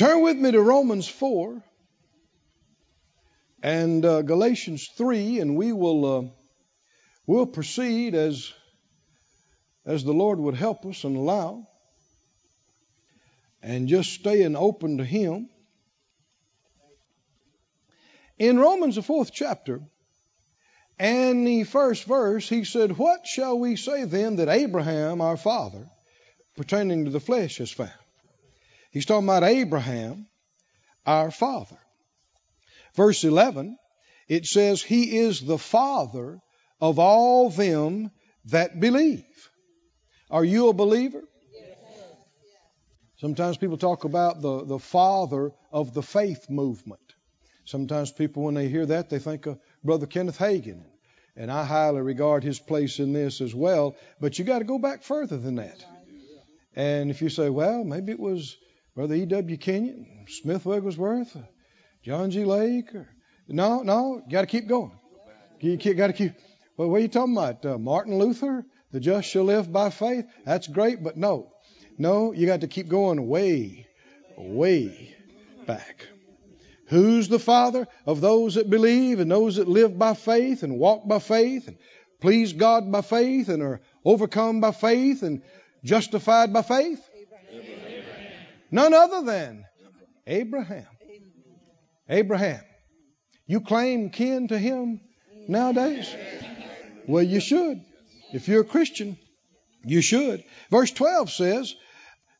Turn with me to Romans 4 and uh, Galatians 3, and we will uh, we'll proceed as as the Lord would help us and allow, and just staying open to Him. In Romans, the fourth chapter, and the first verse, he said, What shall we say then that Abraham, our father, pertaining to the flesh, has found? He's talking about Abraham, our father. Verse 11, it says, He is the father of all them that believe. Are you a believer? Sometimes people talk about the, the father of the faith movement. Sometimes people, when they hear that, they think of Brother Kenneth Hagin. And I highly regard his place in this as well. But you got to go back further than that. And if you say, well, maybe it was Brother E.W. Kenyon, Smith Wigglesworth, John G. Lake, or no, no, got to keep going. You got to keep. Well, what are you talking about? Uh, Martin Luther, the just shall live by faith. That's great, but no, no, you got to keep going way, way back. Who's the Father of those that believe and those that live by faith and walk by faith and please God by faith and are overcome by faith and justified by faith? None other than Abraham. Abraham. You claim kin to him nowadays? Well, you should. If you're a Christian, you should. Verse 12 says,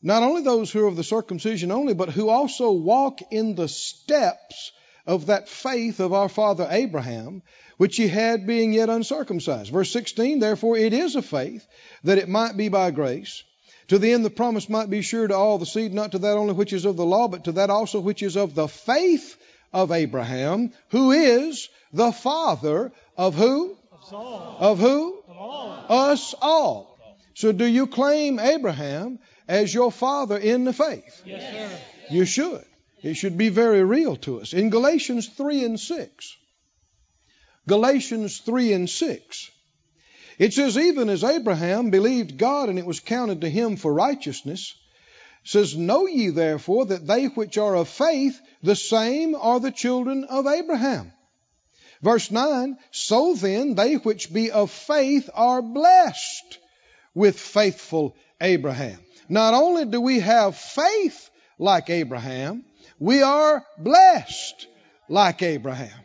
not only those who are of the circumcision only, but who also walk in the steps of that faith of our father Abraham, which he had being yet uncircumcised. Verse 16, therefore it is a faith that it might be by grace, to the end the promise might be sure to all the seed, not to that only which is of the law, but to that also which is of the faith of Abraham, who is the father of who? Of, of who? Of all. Us all. So do you claim Abraham as your father in the faith? Yes, sir. You should. It should be very real to us. In Galatians 3 and 6, Galatians 3 and 6, it says, Even as Abraham believed God and it was counted to him for righteousness, says, Know ye therefore that they which are of faith, the same are the children of Abraham. Verse 9, So then they which be of faith are blessed with faithful Abraham. Not only do we have faith like Abraham, we are blessed like Abraham.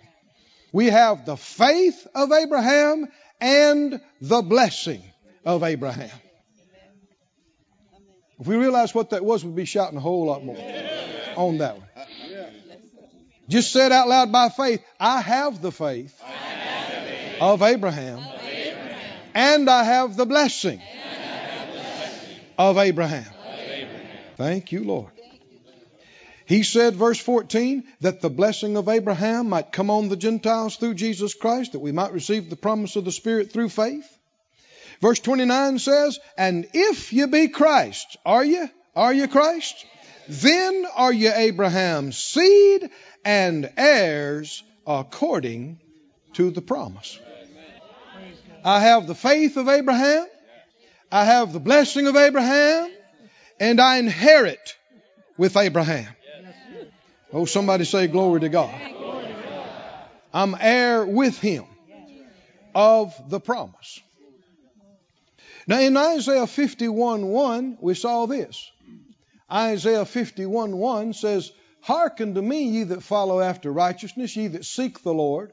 We have the faith of Abraham and the blessing of Abraham. If we realize what that was, we'd be shouting a whole lot more on that one. Just said out loud by faith, I have the faith of Abraham, and I have the blessing of Abraham. Thank you, Lord. He said, verse 14, that the blessing of Abraham might come on the Gentiles through Jesus Christ, that we might receive the promise of the Spirit through faith. Verse 29 says, And if you be Christ, are you? Are you Christ? Then are you Abraham's seed and heirs according to the promise. I have the faith of Abraham, I have the blessing of Abraham, and I inherit with Abraham. Oh, somebody say glory to God. I'm heir with him of the promise. Now in Isaiah 51 1, we saw this. Isaiah 51 1 says, Hearken to me, ye that follow after righteousness, ye that seek the Lord.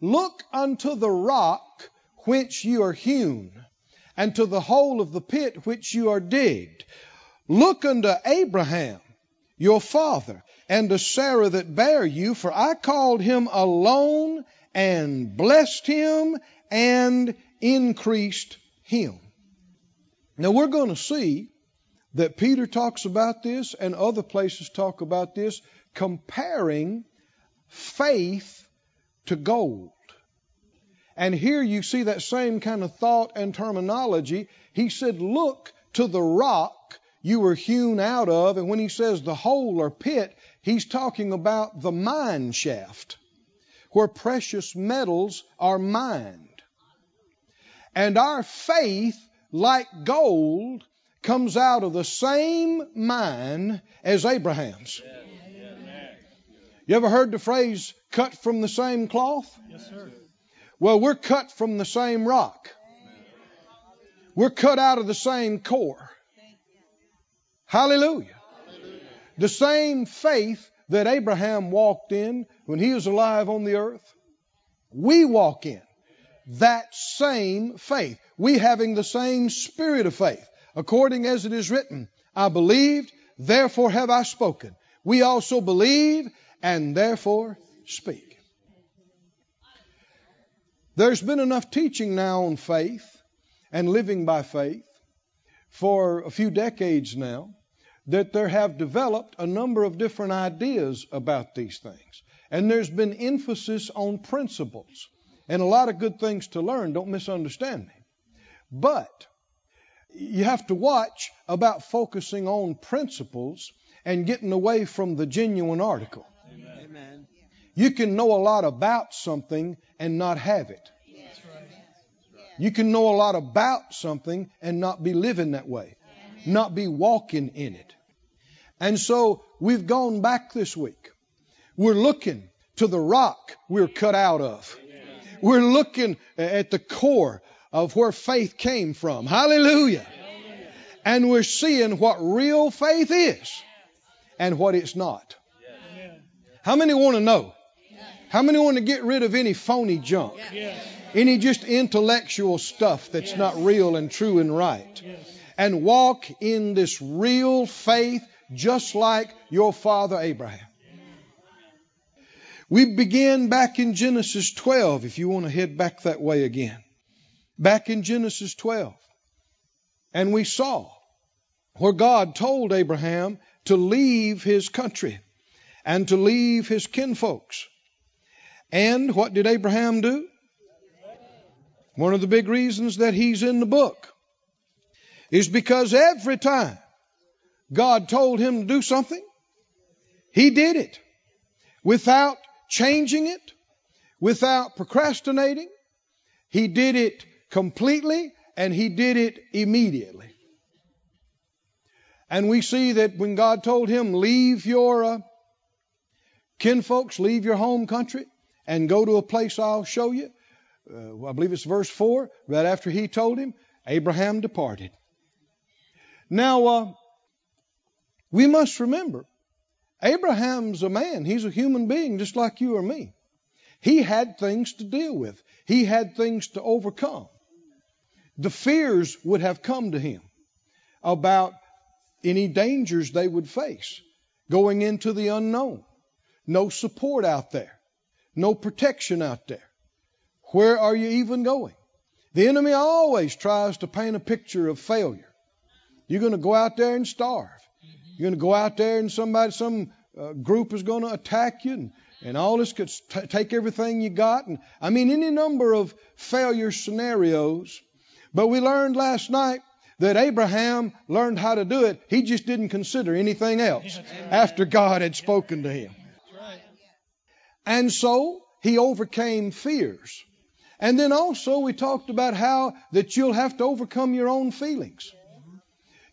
Look unto the rock whence you are hewn, and to the hole of the pit which you are digged. Look unto Abraham, your father, and to Sarah that bare you, for I called him alone and blessed him and increased him. Now we're going to see that Peter talks about this and other places talk about this, comparing faith to gold. And here you see that same kind of thought and terminology. He said, Look to the rock you were hewn out of. And when he says the hole or pit, he's talking about the mine shaft where precious metals are mined. And our faith, like gold, comes out of the same mine as Abraham's. You ever heard the phrase cut from the same cloth? Yes, sir. Well, we're cut from the same rock. We're cut out of the same core. Hallelujah. The same faith that Abraham walked in when he was alive on the earth, we walk in. That same faith. We having the same spirit of faith. According as it is written, I believed, therefore have I spoken. We also believe and therefore speak. There's been enough teaching now on faith and living by faith for a few decades now that there have developed a number of different ideas about these things. And there's been emphasis on principles and a lot of good things to learn. Don't misunderstand me. But you have to watch about focusing on principles and getting away from the genuine article. Amen. You can know a lot about something and not have it. You can know a lot about something and not be living that way, not be walking in it. And so we've gone back this week. We're looking to the rock we're cut out of. We're looking at the core of where faith came from. Hallelujah. And we're seeing what real faith is and what it's not. How many want to know? How many want to get rid of any phony junk? Any just intellectual stuff that's not real and true and right? And walk in this real faith just like your father Abraham. We begin back in Genesis 12, if you want to head back that way again. Back in Genesis 12. And we saw where God told Abraham to leave his country and to leave his kinfolks. And what did Abraham do? One of the big reasons that he's in the book is because every time God told him to do something, he did it without changing it, without procrastinating. He did it completely and he did it immediately. And we see that when God told him, leave your uh, kinfolks, leave your home country, and go to a place I'll show you, uh, I believe it's verse 4, right after he told him, Abraham departed. Now, uh, we must remember, Abraham's a man. He's a human being just like you or me. He had things to deal with, he had things to overcome. The fears would have come to him about any dangers they would face going into the unknown. No support out there, no protection out there. Where are you even going? The enemy always tries to paint a picture of failure. You're going to go out there and starve. You're going to go out there and somebody, some uh, group is going to attack you, and, and all this could t- take everything you got. And I mean, any number of failure scenarios. But we learned last night that Abraham learned how to do it. He just didn't consider anything else after God had spoken to him. And so he overcame fears. And then also we talked about how that you'll have to overcome your own feelings.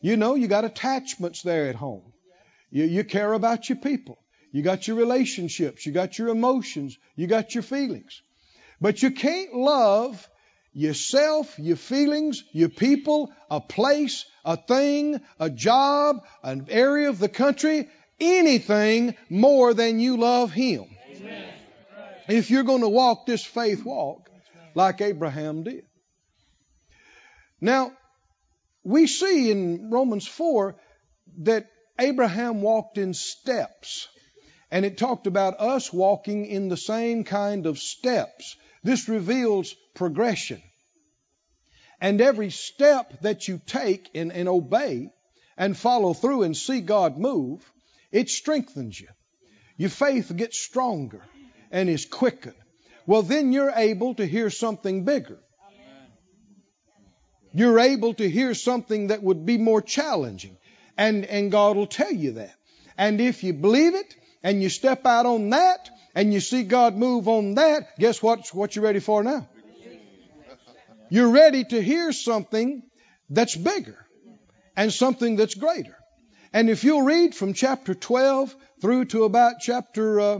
You know, you got attachments there at home. You, you care about your people. You got your relationships. You got your emotions. You got your feelings. But you can't love yourself, your feelings, your people, a place, a thing, a job, an area of the country, anything more than you love Him. Amen. If you're going to walk this faith walk like Abraham did. Now, we see in Romans 4 that Abraham walked in steps. And it talked about us walking in the same kind of steps. This reveals progression. And every step that you take and, and obey and follow through and see God move, it strengthens you. Your faith gets stronger and is quickened. Well, then you're able to hear something bigger. You're able to hear something that would be more challenging. And, and God will tell you that. And if you believe it and you step out on that and you see God move on that, guess what, what you're ready for now? You're ready to hear something that's bigger and something that's greater. And if you'll read from chapter 12 through to about chapter uh,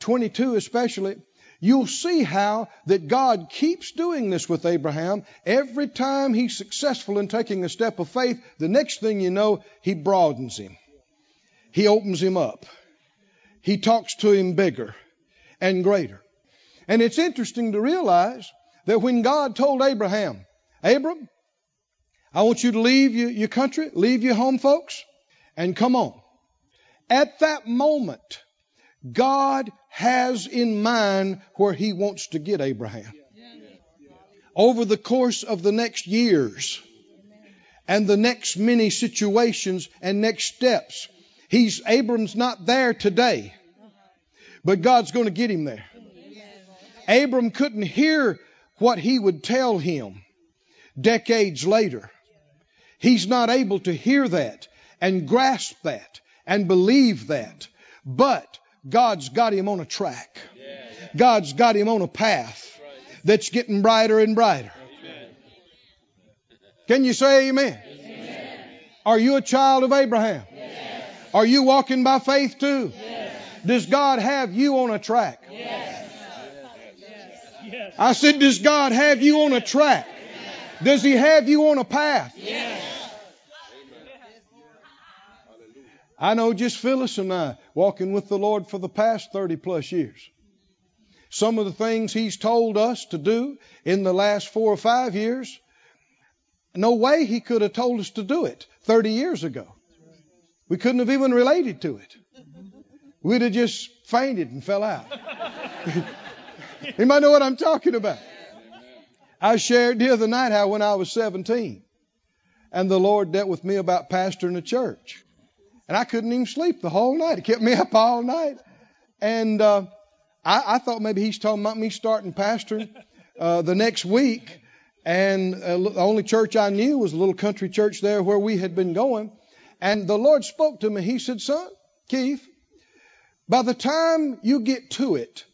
22 especially, you'll see how that God keeps doing this with Abraham. Every time he's successful in taking a step of faith, the next thing you know, he broadens him. He opens him up. He talks to him bigger and greater. And it's interesting to realize that when God told Abraham, Abram, I want you to leave your, country, leave your home folks, and come on. At that moment, God has in mind where He wants to get Abraham. Over the course of the next years and the next many situations and next steps, He's Abram's not there today, but God's going to get him there. Abram couldn't hear what he would tell him decades later. He's not able to hear that and grasp that and believe that. But God's got him on a track. God's got him on a path that's getting brighter and brighter. Can you say amen? Are you a child of Abraham? Are you walking by faith too? Does God have you on a track? I said, Does God have you on a track? Does He have you on a path? I know just Phyllis and I walking with the Lord for the past 30 plus years. Some of the things He's told us to do in the last four or five years, no way He could have told us to do it 30 years ago. We couldn't have even related to it. We'd have just fainted and fell out. Anybody know what I'm talking about? I shared the other night how when I was 17 and the Lord dealt with me about pastoring a church. And I couldn't even sleep the whole night. It kept me up all night. And uh, I, I, thought maybe he's talking about me starting pastoring uh, the next week. And uh, the only church I knew was a little country church there where we had been going. And the Lord spoke to me. He said, Son, Keith, by the time you get to it,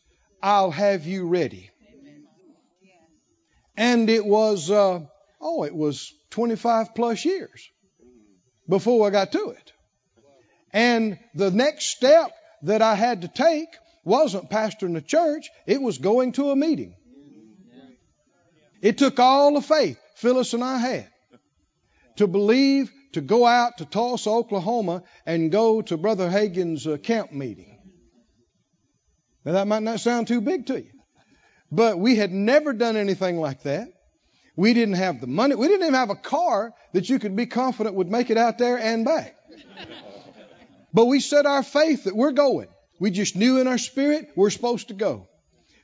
I'll have you ready. And it was, uh, oh, it was 25 plus years before I got to it. And the next step that I had to take wasn't pastoring the church, it was going to a meeting. It took all the faith Phyllis and I had to believe to go out to Tulsa, Oklahoma, and go to Brother Hagin's uh, camp meeting. Now, that might not sound too big to you, but we had never done anything like that. We didn't have the money. We didn't even have a car that you could be confident would make it out there and back. But we set our faith that we're going. We just knew in our spirit we're supposed to go.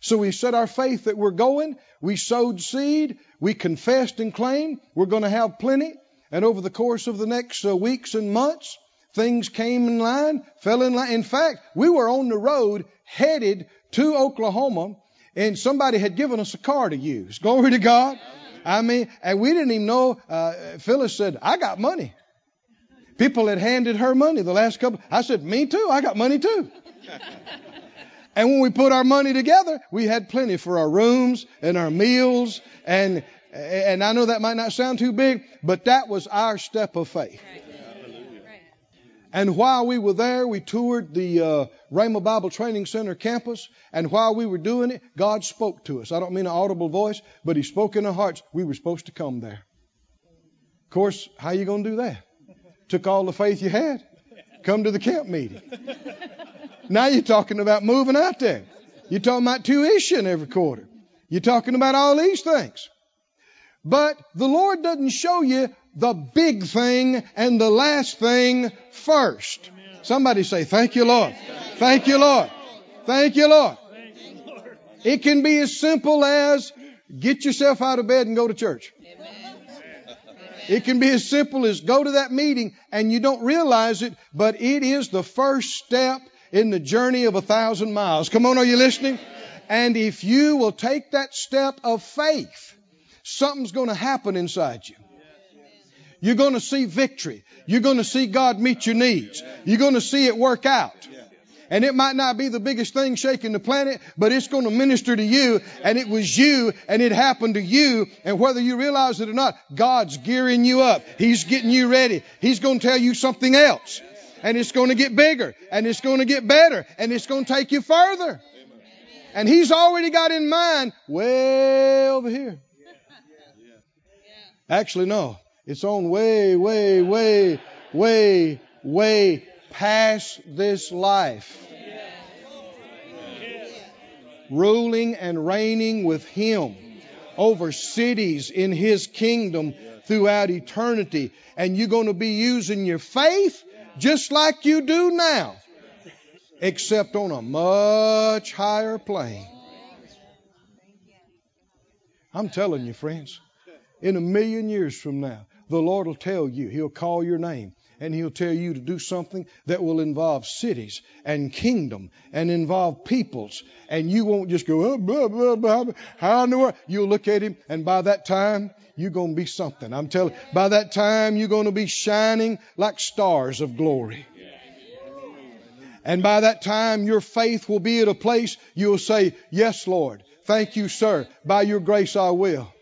So we set our faith that we're going. We sowed seed. We confessed and claimed we're going to have plenty. And over the course of the next uh, weeks and months, things came in line, fell in line. In fact, we were on the road headed to Oklahoma, and somebody had given us a car to use. Glory to God. I mean, and we didn't even know. Uh, Phyllis said, "I got money." People had handed her money the last couple. I said, Me too. I got money too. and when we put our money together, we had plenty for our rooms and our meals. And, and I know that might not sound too big, but that was our step of faith. And while we were there, we toured the uh, Rhema Bible Training Center campus. And while we were doing it, God spoke to us. I don't mean an audible voice, but He spoke in our hearts. We were supposed to come there. Of course, how are you going to do that? Took all the faith you had. Come to the camp meeting. Now you're talking about moving out there. You're talking about tuition every quarter. You're talking about all these things. But the Lord doesn't show you the big thing and the last thing first. Somebody say, Thank you, Lord. Thank you, Lord. Thank you, Lord. It can be as simple as get yourself out of bed and go to church. It can be as simple as go to that meeting and you don't realize it, but it is the first step in the journey of a thousand miles. Come on, are you listening? And if you will take that step of faith, something's going to happen inside you. You're going to see victory. You're going to see God meet your needs. You're going to see it work out. And it might not be the biggest thing shaking the planet, but it's going to minister to you. And it was you and it happened to you. And whether you realize it or not, God's gearing you up. He's getting you ready. He's going to tell you something else. And it's going to get bigger and it's going to get better and it's going to take you further. And he's already got in mind way over here. Actually, no. It's on way, way, way, way, way past this life. Ruling and reigning with Him over cities in His kingdom throughout eternity. And you're going to be using your faith just like you do now, except on a much higher plane. I'm telling you, friends, in a million years from now, the Lord will tell you, He'll call your name and he'll tell you to do something that will involve cities and kingdom and involve peoples. And you won't just go, oh, blah, blah, blah, how in the world? You'll look at him, and by that time, you're going to be something. I'm telling you, by that time, you're going to be shining like stars of glory. And by that time, your faith will be at a place you'll say, Yes, Lord. Thank you, sir. By your grace, I will.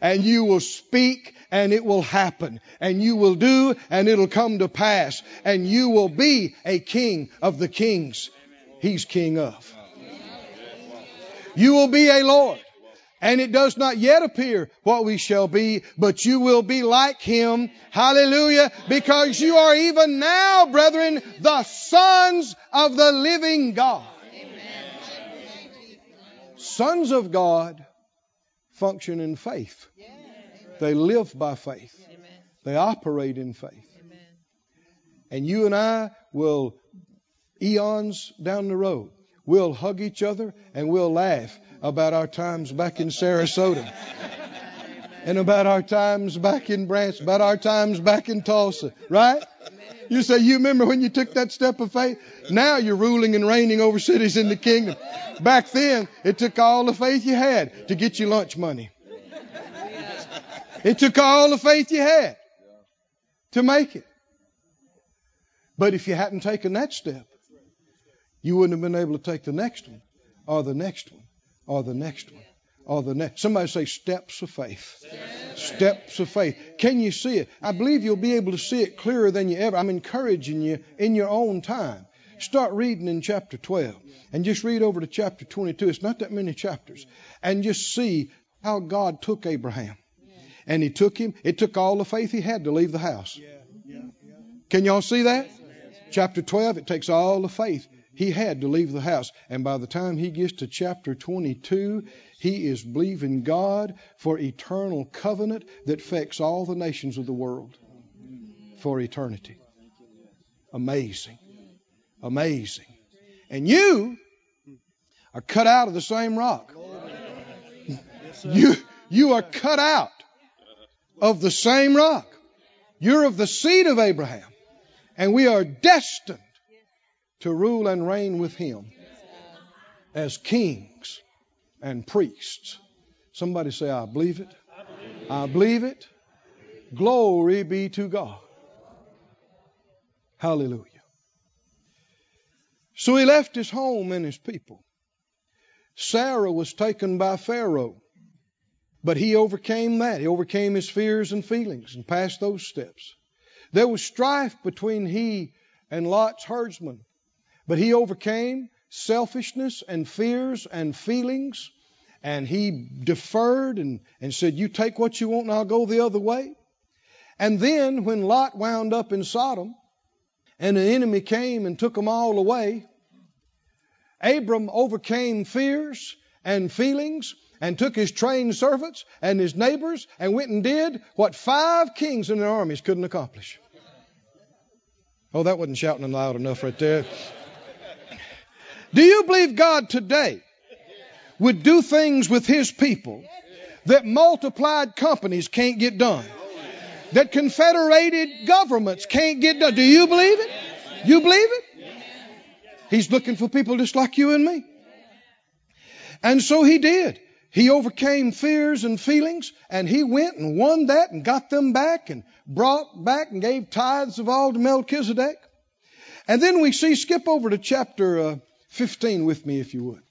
And you will speak and it will happen. And you will do and it'll come to pass. And you will be a king of the kings he's king of. You will be a Lord. And it does not yet appear what we shall be, but you will be like him. Hallelujah. Because you are even now, brethren, the sons of the living God. Sons of God function in faith. They live by faith. They operate in faith. And you and I will, eons down the road, we'll hug each other and we'll laugh about our times back in Sarasota. and about our times back in Branson, about our times back in Tulsa, right? You say, you remember when you took that step of faith? Now you're ruling and reigning over cities in the kingdom. Back then, it took all the faith you had to get you lunch money. It took all the faith you had to make it. But if you hadn't taken that step, you wouldn't have been able to take the next one, or the next one, or the next one, or the next. Somebody say steps of faith. Steps of faith. Can you see it? I believe you'll be able to see it clearer than you ever. I'm encouraging you in your own time. Start reading in chapter 12 and just read over to chapter 22. It's not that many chapters. And just see how God took Abraham and he took him. It took all the faith he had to leave the house. Can y'all see that? Chapter 12, it takes all the faith he had to leave the house. And by the time he gets to chapter 22, he is believing God for eternal covenant that affects all the nations of the world for eternity. Amazing. Amazing. And you are cut out of the same rock. You, you are cut out of the same rock. You're of the seed of Abraham. And we are destined to rule and reign with him as kings and priests. Somebody say, I believe it. I believe it. Glory be to God. Hallelujah. So he left his home and his people. Sarah was taken by Pharaoh. But he overcame that. He overcame his fears and feelings and passed those steps. There was strife between he and Lot's herdsmen, but he overcame selfishness and fears and feelings, and he deferred and, and said, You take what you want and I'll go the other way. And then when Lot wound up in Sodom and the enemy came and took them all away, Abram overcame fears and feelings and took his trained servants and his neighbors and went and did what five kings and their armies couldn't accomplish. Oh, that wasn't shouting loud enough right there. Do you believe God today would do things with his people that multiplied companies can't get done? That confederated governments can't get done? Do you believe it? You believe it? He's looking for people just like you and me. And so he did. He overcame fears and feelings, and he went and won that and got them back and brought back and gave tithes of all to Melchizedek. And then we see, skip over to chapter uh, 15 with me, if you would.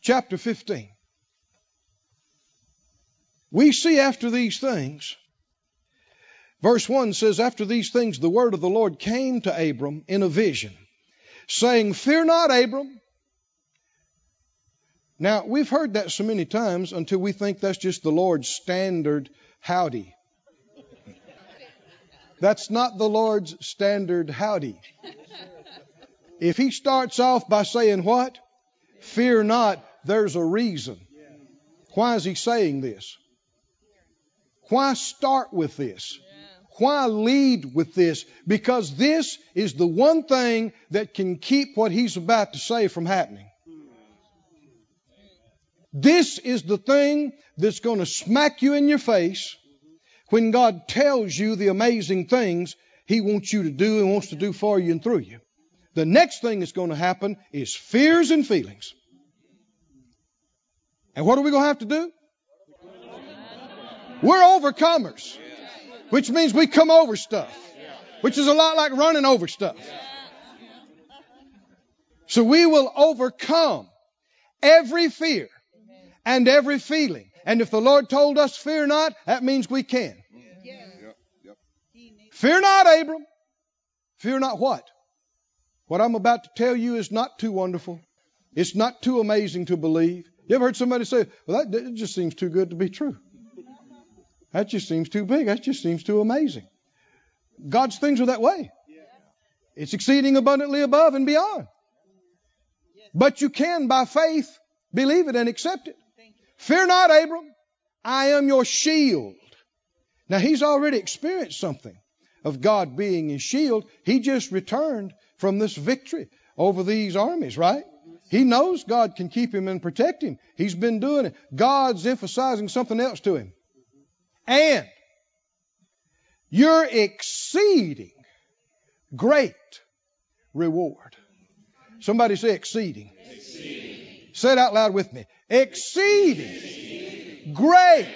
Chapter 15. We see after these things, verse 1 says, After these things, the word of the Lord came to Abram in a vision, saying, Fear not, Abram, Now, we've heard that so many times until we think that's just the Lord's standard howdy. That's not the Lord's standard howdy. If he starts off by saying what? Fear not, there's a reason. Why is he saying this? Why start with this? Why lead with this? Because this is the one thing that can keep what he's about to say from happening. This is the thing that's going to smack you in your face when God tells you the amazing things He wants you to do and wants to do for you and through you. The next thing that's going to happen is fears and feelings. And what are we going to have to do? We're overcomers, which means we come over stuff, which is a lot like running over stuff. So we will overcome every fear and every feeling. And if the Lord told us, fear not, that means we can. Fear not, Abram. Fear not what? What I'm about to tell you is not too wonderful. It's not too amazing to believe. You ever heard somebody say, well, that, that just seems too good to be true? That just seems too big. That just seems too amazing. God's things are that way. It's exceeding abundantly above and beyond. But you can, by faith, believe it and accept it. Fear not, Abram. I am your shield. Now, he's already experienced something of God being his shield. He just returned from this victory over these armies, right? He knows God can keep him and protect him. He's been doing it. God's emphasizing something else to him. And your exceeding great reward. Somebody say exceeding. exceeding. Say it out loud with me exceeding great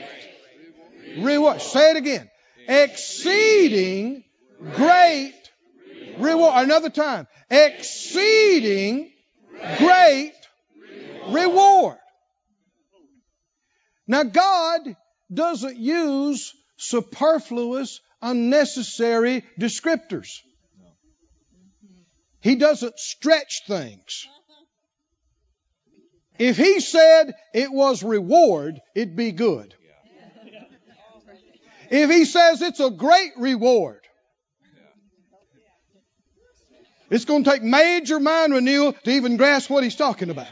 reward. Say it again. Exceeding great reward. Another time. Exceeding great reward. Now, God doesn't use superfluous, unnecessary descriptors. He doesn't stretch things. If he said it was reward, it'd be good. If he says it's a great reward, it's going to take major mind renewal to even grasp what he's talking about.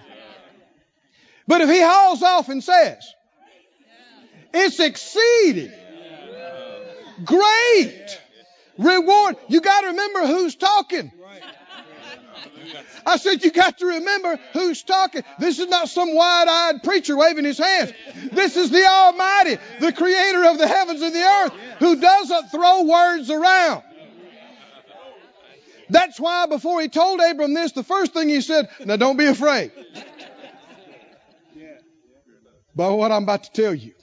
But if he hauls off and says, it's exceeding great reward, you got to remember who's talking. I said, you got to remember who's talking. This is not some wide-eyed preacher waving his hands. This is the Almighty, the creator of the heavens and the earth, who doesn't throw words around. That's why before he told Abram this, the first thing he said, now don't be afraid. By what I'm about to tell you.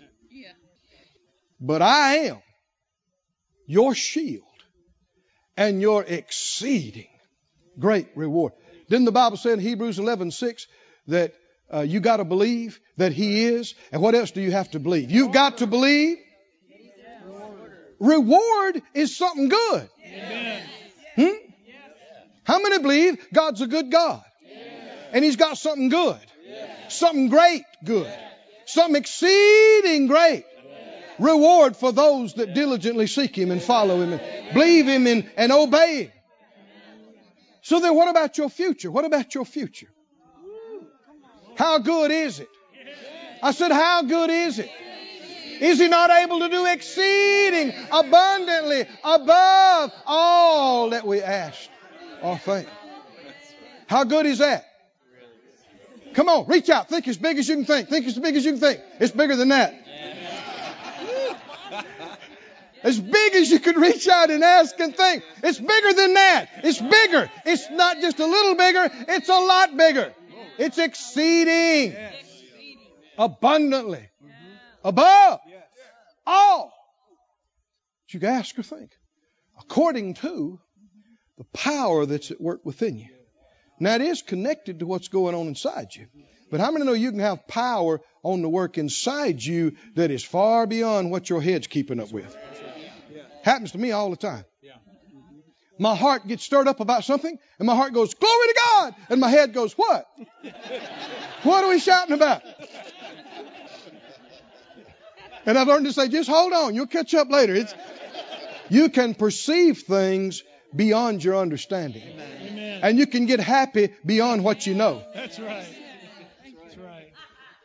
But I am your shield and your exceeding great reward. Didn't the Bible say in Hebrews 11:6 that uh, you got to believe that He is? And what else do you have to believe? You've got to believe. Reward is something good. Hmm? How many believe God's a good God? And He's got something good. Something great good. Something exceeding great. Reward for those that diligently seek Him and follow Him and believe Him and, and obey Him. So then what about your future? What about your future? How good is it? I said, how good is it? Is he not able to do exceeding abundantly above all that we asked or think? How good is that? Come on, reach out. Think as big as you can think. Think as big as you can think. It's bigger than that. As big as you can reach out and ask and think. It's bigger than that. It's bigger. It's not just a little bigger, it's a lot bigger. It's exceeding abundantly above all that you can ask or think according to the power that's at work within you. Now, it is connected to what's going on inside you. But how many know you can have power on the work inside you that is far beyond what your head's keeping up with? Happens to me all the time. My heart gets stirred up about something, and my heart goes, Glory to God! And my head goes, What? What are we shouting about? And I've learned to say, just hold on, you'll catch up later. It's, you can perceive things beyond your understanding. Amen. And you can get happy beyond what you know. That's right. That's right.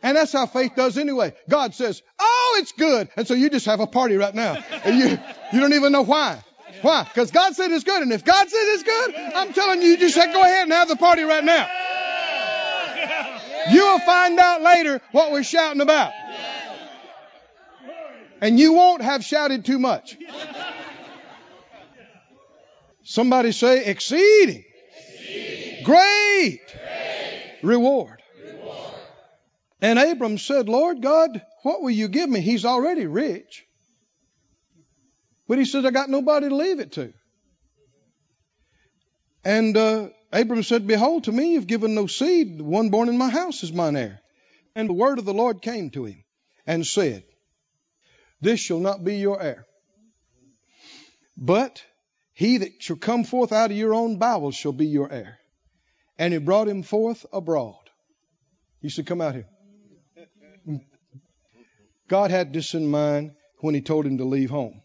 And that's how faith does anyway. God says, Oh, it's good. And so you just have a party right now. And you, you don't even know why. Why? Because God said it's good. And if God said it's good, I'm telling you, you just say, go ahead and have the party right now. You'll find out later what we're shouting about. And you won't have shouted too much. Somebody say, exceeding. Great. Reward. And Abram said, Lord God, what will you give me? He's already rich. But he said, I got nobody to leave it to. And uh, Abram said, Behold, to me you've given no seed. The one born in my house is mine heir. And the word of the Lord came to him and said, This shall not be your heir. But he that shall come forth out of your own bowels shall be your heir. And he brought him forth abroad. You should Come out here. God had this in mind when he told him to leave home.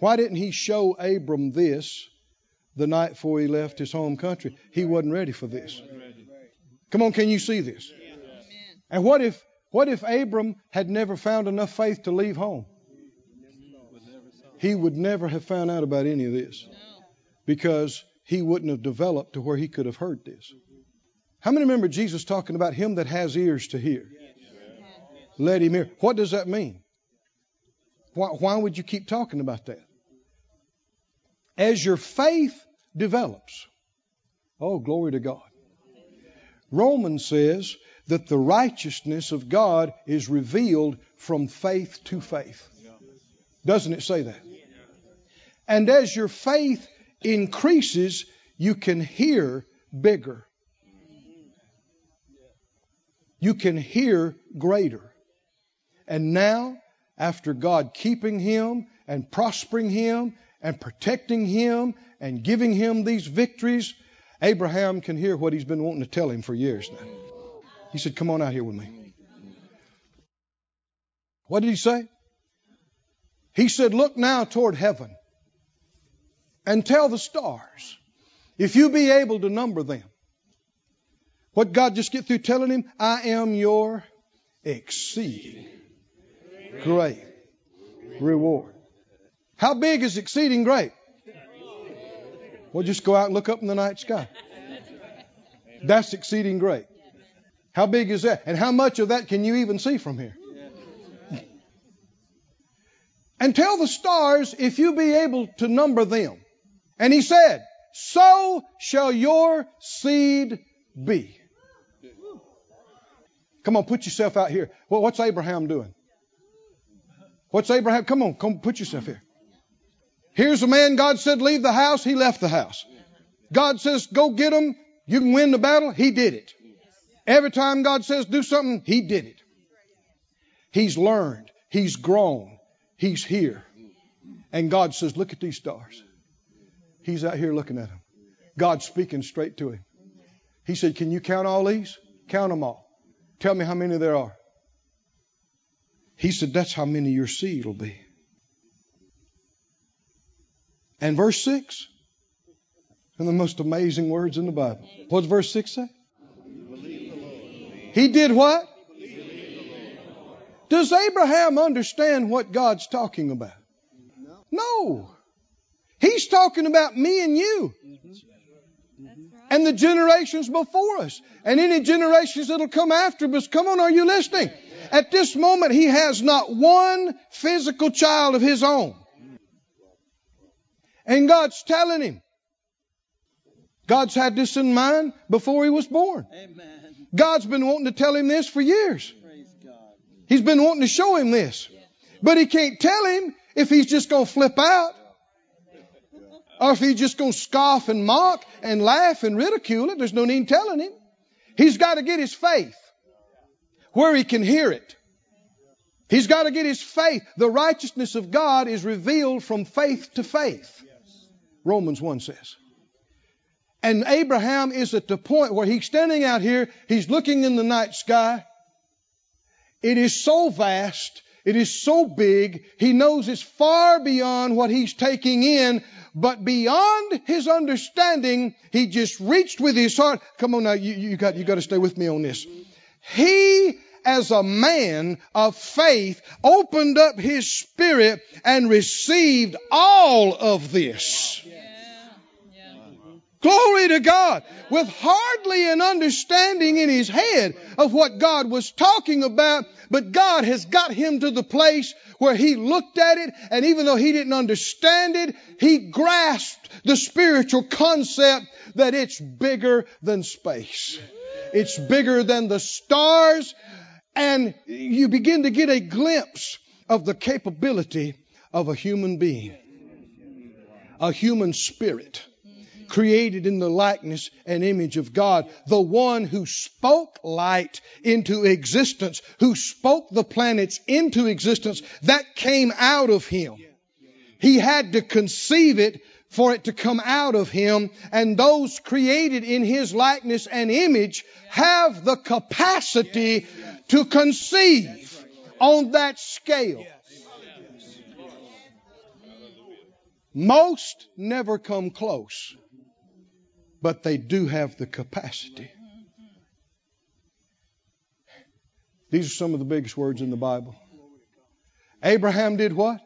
Why didn't he show Abram this the night before he left his home country? He wasn't ready for this. Come on, can you see this? And what if what if Abram had never found enough faith to leave home? He would never have found out about any of this because he wouldn't have developed to where he could have heard this. How many remember Jesus talking about him that has ears to hear? Let him hear. What does that mean? Why, why would you keep talking about that? As your faith develops, oh, glory to God. Romans says that the righteousness of God is revealed from faith to faith. Doesn't it say that? And as your faith increases, you can hear bigger. You can hear greater. And now, after God keeping him and prospering him and protecting him and giving him these victories, Abraham can hear what he's been wanting to tell him for years now. He said, Come on out here with me. What did he say? He said, Look now toward heaven and tell the stars, if you be able to number them. What God just get through telling him? I am your exceeding great reward. How big is exceeding great? Well, just go out and look up in the night sky. That's exceeding great. How big is that? And how much of that can you even see from here? And tell the stars if you be able to number them. And he said, So shall your seed be. Come on, put yourself out here. Well, what's Abraham doing? What's Abraham? Come on, come put yourself here. Here's a man God said leave the house. He left the house. God says go get him. You can win the battle. He did it. Every time God says do something, he did it. He's learned. He's grown. He's here. And God says, look at these stars. He's out here looking at them. God's speaking straight to him. He said, can you count all these? Count them all. Tell me how many there are. He said, That's how many your seed will be. And verse 6, and the most amazing words in the Bible. What's verse 6 say? He did what? Does Abraham understand what God's talking about? No. He's talking about me and you. And the generations before us. And any generations that'll come after us. Come on, are you listening? At this moment, he has not one physical child of his own. And God's telling him. God's had this in mind before he was born. God's been wanting to tell him this for years. He's been wanting to show him this. But he can't tell him if he's just going to flip out. Or if he's just going to scoff and mock and laugh and ridicule it. There's no need telling him. He's got to get his faith where he can hear it. He's got to get his faith. The righteousness of God is revealed from faith to faith. Romans 1 says. And Abraham is at the point where he's standing out here, he's looking in the night sky. It is so vast, it is so big, he knows it's far beyond what he's taking in, but beyond his understanding, he just reached with his heart. Come on now, you, you got, you got to stay with me on this. He as a man of faith opened up his spirit and received all of this. Glory to God. With hardly an understanding in his head of what God was talking about, but God has got him to the place where he looked at it, and even though he didn't understand it, he grasped the spiritual concept that it's bigger than space. It's bigger than the stars, and you begin to get a glimpse of the capability of a human being, a human spirit created in the likeness and image of God, the one who spoke light into existence, who spoke the planets into existence, that came out of him. He had to conceive it for it to come out of him, and those created in his likeness and image have the capacity to conceive on that scale. Most never come close but they do have the capacity. These are some of the biggest words in the Bible. Abraham did what?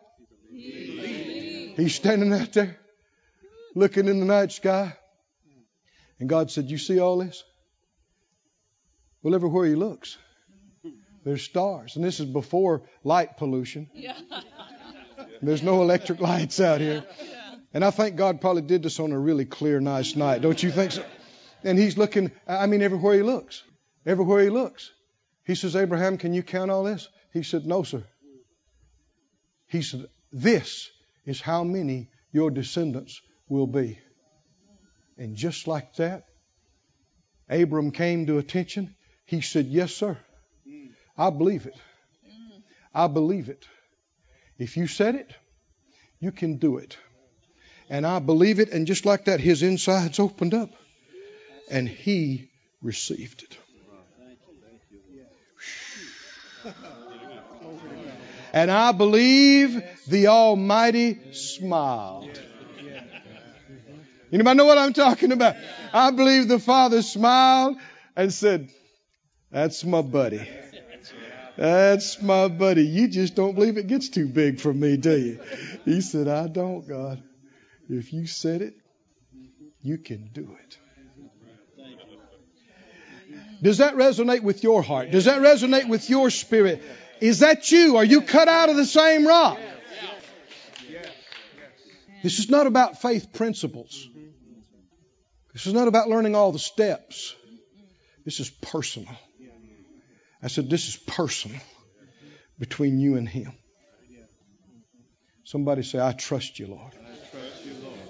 He's standing out there looking in the night sky. And God said, You see all this? Well, everywhere he looks, there's stars. And this is before light pollution. There's no electric lights out here. And I think God probably did this on a really clear, nice night. Don't you think so? And he's looking, I mean, everywhere he looks. Everywhere he looks. He says, Abraham, can you count all this? He said, No, sir. He said, This is how many your descendants will be. And just like that, Abram came to attention. He said, Yes, sir. I believe it. I believe it. If you said it, you can do it. And I believe it. And just like that, his insides opened up and he received it. And I believe the Almighty smiled. Anybody know what I'm talking about? I believe the Father smiled and said, That's my buddy. That's my buddy. You just don't believe it gets too big for me, do you? He said, I don't, God. If you said it, you can do it. Does that resonate with your heart? Does that resonate with your spirit? Is that you? Are you cut out of the same rock? This is not about faith principles. This is not about learning all the steps. This is personal. I said, This is personal between you and Him. Somebody say, I trust you, Lord.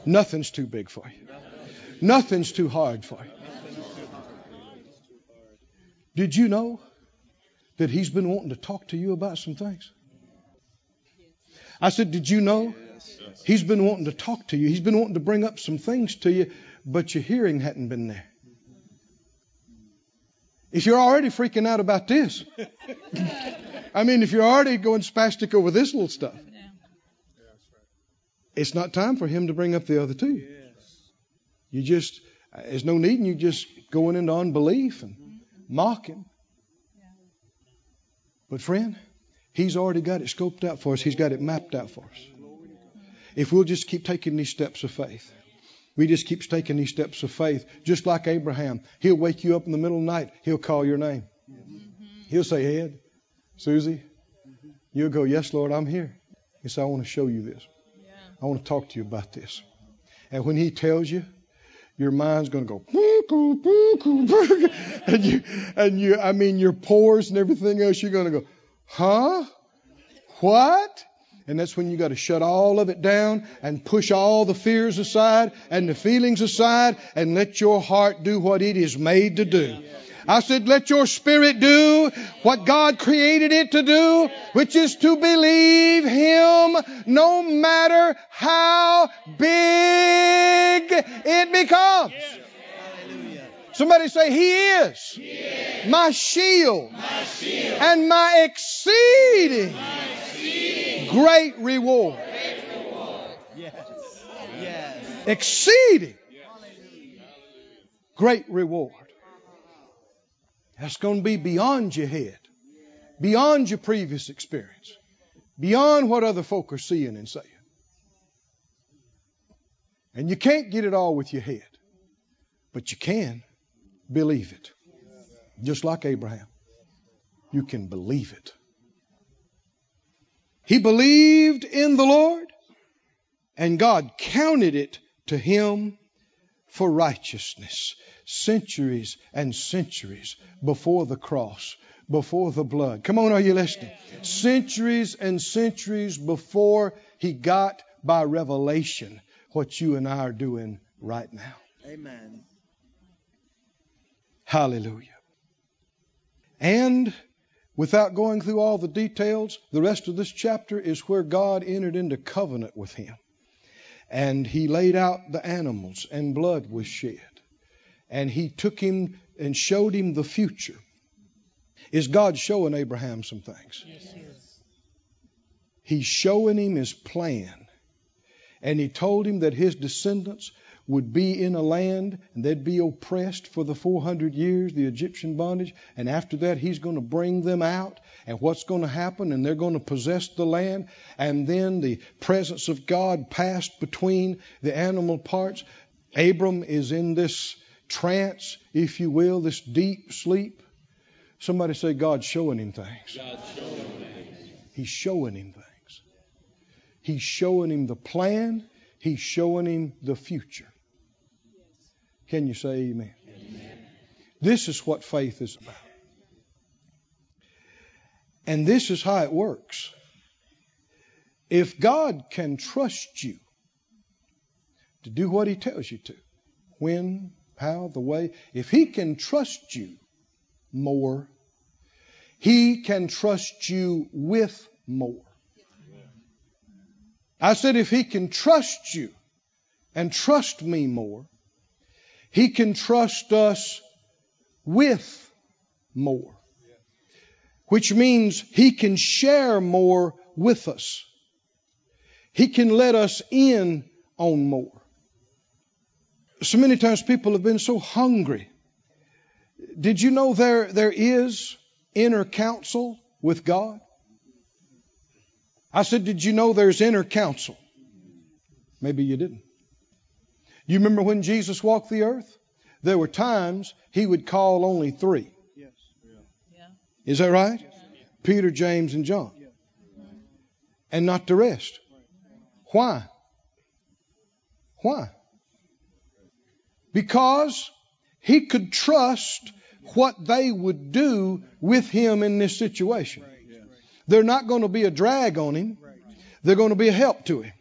Nothing's too big for you. Nothing's too hard for you. Did you know that he's been wanting to talk to you about some things? I said, Did you know he's been wanting to talk to you? He's been wanting to bring up some things to you, but your hearing hadn't been there. If you're already freaking out about this, I mean, if you're already going spastic over this little stuff, it's not time for him to bring up the other two. Yes. You just, there's no need in you just going into unbelief and mm-hmm. mocking. Yeah. But friend, he's already got it scoped out for us. He's got it mapped out for us. If we'll just keep taking these steps of faith, we just keep taking these steps of faith, just like Abraham. He'll wake you up in the middle of the night. He'll call your name. Mm-hmm. He'll say, Ed, Susie. You'll go, Yes, Lord, I'm here. He said, I want to show you this. I want to talk to you about this. And when he tells you, your mind's going to go, and you, and you, I mean, your pores and everything else, you're going to go, huh? What? And that's when you got to shut all of it down and push all the fears aside and the feelings aside and let your heart do what it is made to do. I said, let your spirit do what God created it to do, which is to believe Him no matter how big it becomes. Somebody say, He is, My, shield, and my exceeding, great reward. Yes. Yes. Exceeding great reward. That's going to be beyond your head, beyond your previous experience, beyond what other folk are seeing and saying. And you can't get it all with your head, but you can believe it. Just like Abraham. You can believe it. He believed in the Lord, and God counted it to him for righteousness. Centuries and centuries before the cross, before the blood. Come on, are you listening? Centuries and centuries before he got by revelation what you and I are doing right now. Amen. Hallelujah. And without going through all the details, the rest of this chapter is where God entered into covenant with him. And he laid out the animals, and blood was shed. And he took him and showed him the future. Is God showing Abraham some things? Yes, sir. He's showing him his plan. And he told him that his descendants would be in a land and they'd be oppressed for the 400 years, the Egyptian bondage. And after that, he's going to bring them out. And what's going to happen? And they're going to possess the land. And then the presence of God passed between the animal parts. Abram is in this trance, if you will, this deep sleep. Somebody say, God's showing him things. He's showing him things. He's showing him the plan. He's showing him the future. Can you say amen? amen? This is what faith is about. And this is how it works. If God can trust you to do what He tells you to, when, how, the way, if He can trust you more, He can trust you with more. I said, if He can trust you and trust me more, He can trust us with more. Which means He can share more with us. He can let us in on more. So many times people have been so hungry. Did you know there, there is inner counsel with God? I said, Did you know there's inner counsel? Maybe you didn't. You remember when Jesus walked the earth? There were times he would call only three. Yes. Yeah. Is that right? Peter, James, and John. And not the rest. Why? Why? Because he could trust what they would do with him in this situation. They're not going to be a drag on him. They're going to be a help to him.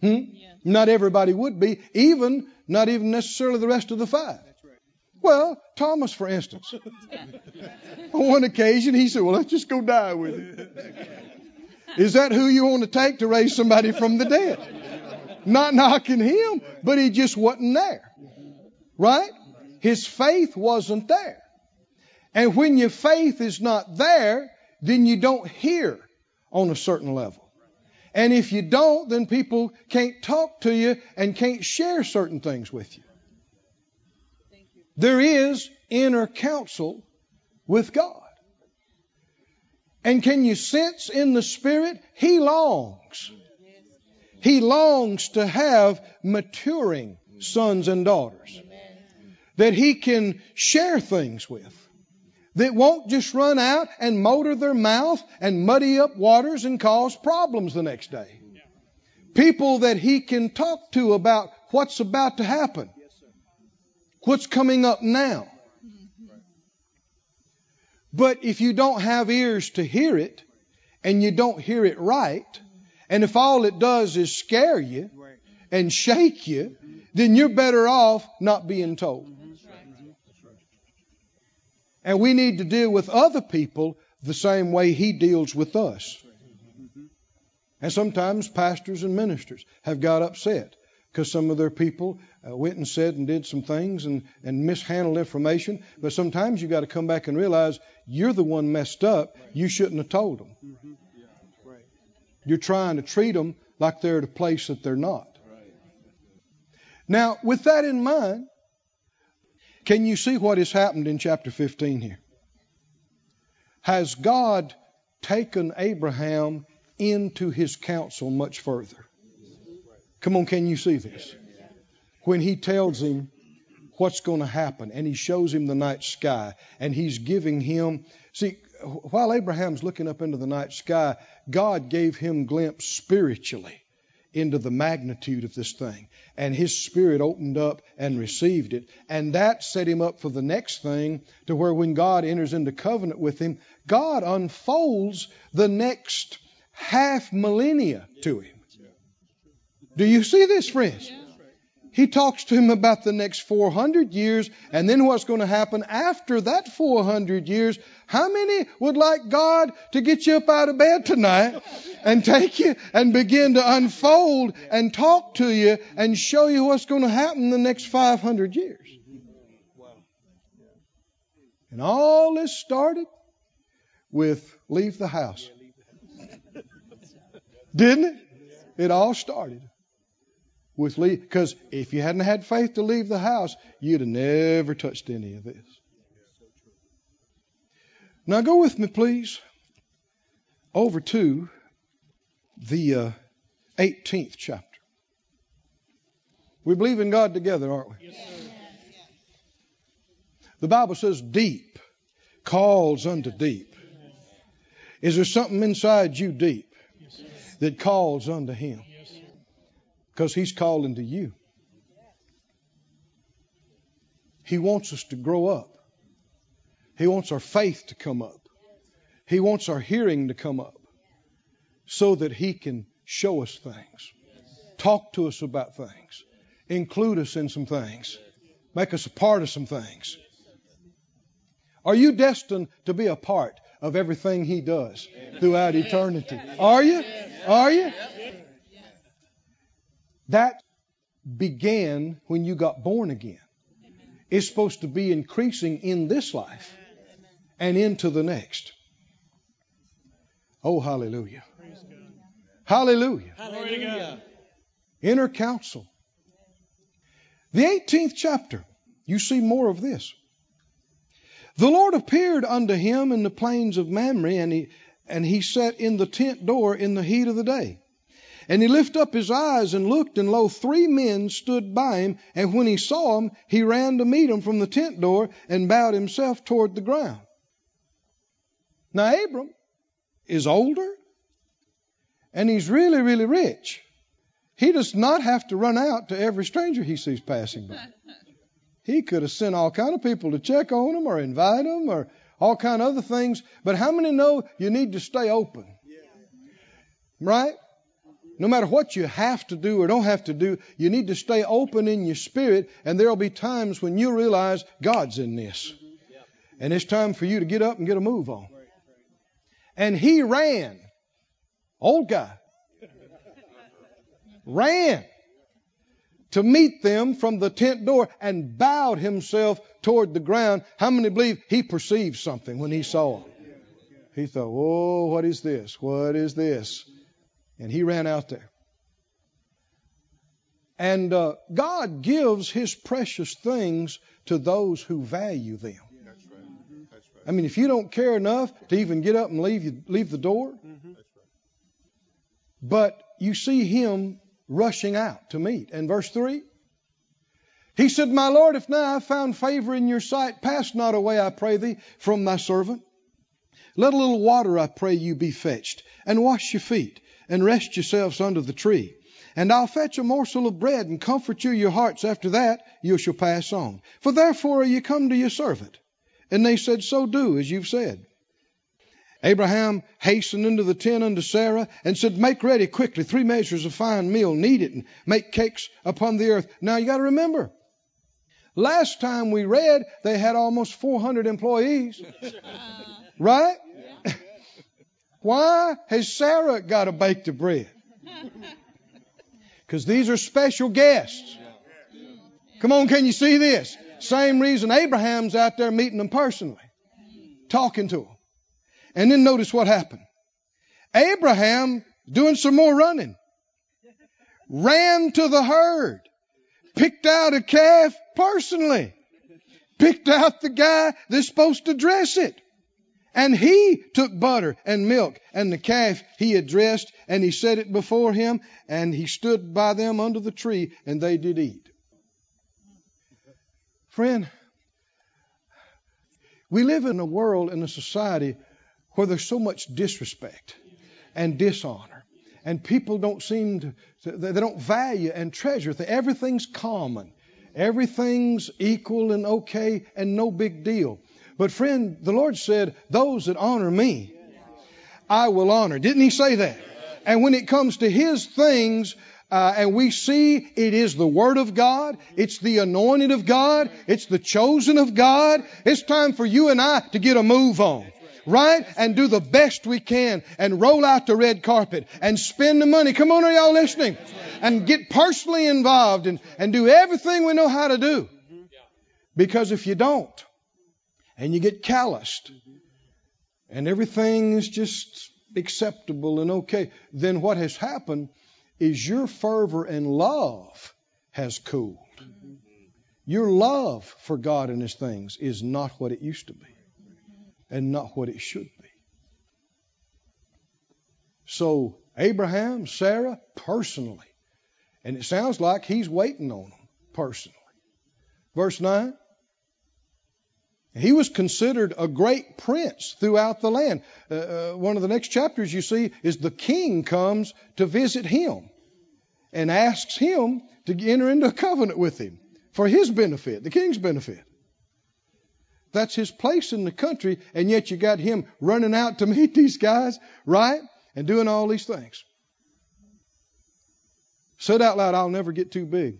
Hmm? Not everybody would be, even not even necessarily the rest of the five. Well, Thomas, for instance, on one occasion he said, "Well, let's just go die with it." Is that who you want to take to raise somebody from the dead? Not knocking him, but he just wasn't there. Right? His faith wasn't there. And when your faith is not there, then you don't hear on a certain level. And if you don't, then people can't talk to you and can't share certain things with you. There is inner counsel with God. And can you sense in the Spirit? He longs. He longs to have maturing sons and daughters that he can share things with that won't just run out and motor their mouth and muddy up waters and cause problems the next day. People that he can talk to about what's about to happen, what's coming up now. But if you don't have ears to hear it and you don't hear it right, and if all it does is scare you and shake you, then you're better off not being told. And we need to deal with other people the same way He deals with us. And sometimes pastors and ministers have got upset because some of their people uh, went and said and did some things and, and mishandled information. But sometimes you've got to come back and realize you're the one messed up. You shouldn't have told them. You're trying to treat them like they're at a place that they're not. Now, with that in mind, can you see what has happened in chapter 15 here? Has God taken Abraham into his counsel much further? Come on, can you see this? When he tells him what's going to happen and he shows him the night sky and he's giving him, see, while Abraham's looking up into the night sky, God gave him glimpse spiritually into the magnitude of this thing. And his spirit opened up and received it. And that set him up for the next thing to where when God enters into covenant with him, God unfolds the next half millennia to him. Do you see this, friends? He talks to him about the next 400 years and then what's going to happen after that 400 years. How many would like God to get you up out of bed tonight and take you and begin to unfold and talk to you and show you what's going to happen the next 500 years? And all this started with leave the house. Didn't it? It all started with leave. Because if you hadn't had faith to leave the house, you'd have never touched any of this. Now go with me, please, over to the uh, 18th chapter. We believe in God together, aren't we? Yes. The Bible says deep calls unto deep. Is there something inside you deep that calls unto Him? Because He's calling to you. He wants us to grow up. He wants our faith to come up. He wants our hearing to come up so that He can show us things, talk to us about things, include us in some things, make us a part of some things. Are you destined to be a part of everything He does throughout eternity? Are you? Are you? That began when you got born again. It's supposed to be increasing in this life and into the next. Oh, hallelujah. Hallelujah. God. Inner counsel. The 18th chapter, you see more of this. The Lord appeared unto him in the plains of Mamre, and he, and he sat in the tent door in the heat of the day. And he lifted up his eyes and looked, and lo, three men stood by him. And when he saw them, he ran to meet them from the tent door and bowed himself toward the ground. Now, Abram is older, and he's really, really rich. He does not have to run out to every stranger he sees passing by. He could have sent all kind of people to check on him or invite him or all kind of other things. But how many know you need to stay open? Right? No matter what you have to do or don't have to do, you need to stay open in your spirit, and there'll be times when you realize God's in this. And it's time for you to get up and get a move on. And he ran. Old guy. Ran to meet them from the tent door and bowed himself toward the ground. How many believe he perceived something when he saw them? He thought, "Whoa, what is this? What is this?" And he ran out there. And uh, God gives His precious things to those who value them. I mean, if you don't care enough to even get up and leave you, leave the door, mm-hmm. but you see him rushing out to meet. And verse three, he said, "My Lord, if now I have found favor in your sight, pass not away, I pray thee, from thy servant. Let a little water, I pray you, be fetched, and wash your feet, and rest yourselves under the tree. And I'll fetch a morsel of bread, and comfort you your hearts. After that, you shall pass on. For therefore are you come to your servant. And they said, So do as you've said. Abraham hastened into the tent unto Sarah and said, Make ready quickly three measures of fine meal, knead it, and make cakes upon the earth. Now you got to remember, last time we read, they had almost 400 employees. right? Why has Sarah got to bake the bread? Because these are special guests. Come on, can you see this? Same reason Abraham's out there meeting them personally, talking to them. And then notice what happened. Abraham doing some more running. Ran to the herd. Picked out a calf personally. Picked out the guy that's supposed to dress it. And he took butter and milk and the calf he had dressed and he set it before him and he stood by them under the tree and they did eat. Friend, we live in a world in a society where there's so much disrespect and dishonor and people don't seem to they don't value and treasure things. everything's common. Everything's equal and okay and no big deal. But friend the lord said those that honor me i will honor. Didn't he say that? And when it comes to his things uh, and we see it is the Word of God. It's the anointed of God. It's the chosen of God. It's time for you and I to get a move on right? And do the best we can and roll out the red carpet and spend the money. Come on, are y'all listening? And get personally involved and, and do everything we know how to do. Because if you don't, and you get calloused, and everything is just acceptable and okay, then what has happened is your fervor and love has cooled. Your love for God and His things is not what it used to be and not what it should be. So, Abraham, Sarah, personally, and it sounds like he's waiting on them personally. Verse 9 he was considered a great prince throughout the land. Uh, uh, one of the next chapters you see is the king comes to visit him and asks him to enter into a covenant with him for his benefit, the king's benefit. That's his place in the country, and yet you got him running out to meet these guys, right? And doing all these things. Said out loud, I'll never get too big.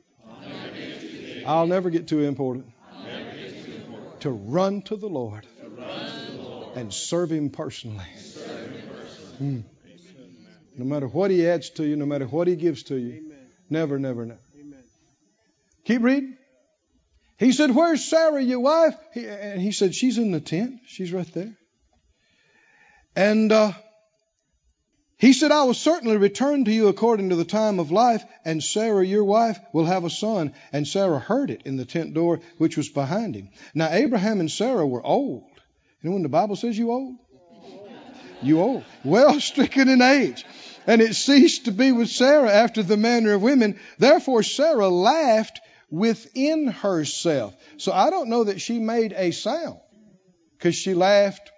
I'll never get too, important. To run to the Lord, and serve Him personally. Hmm. No matter what He adds to you, no matter what He gives to you, never, never, never. Keep reading. He said, Where's Sarah, your wife? He, and he said, She's in the tent. She's right there. And uh, he said, I will certainly return to you according to the time of life, and Sarah, your wife, will have a son. And Sarah heard it in the tent door which was behind him. Now, Abraham and Sarah were old. You know when the Bible says you old? You old. Well stricken in age. And it ceased to be with Sarah after the manner of women. Therefore, Sarah laughed within herself. So I don't know that she made a sound because she laughed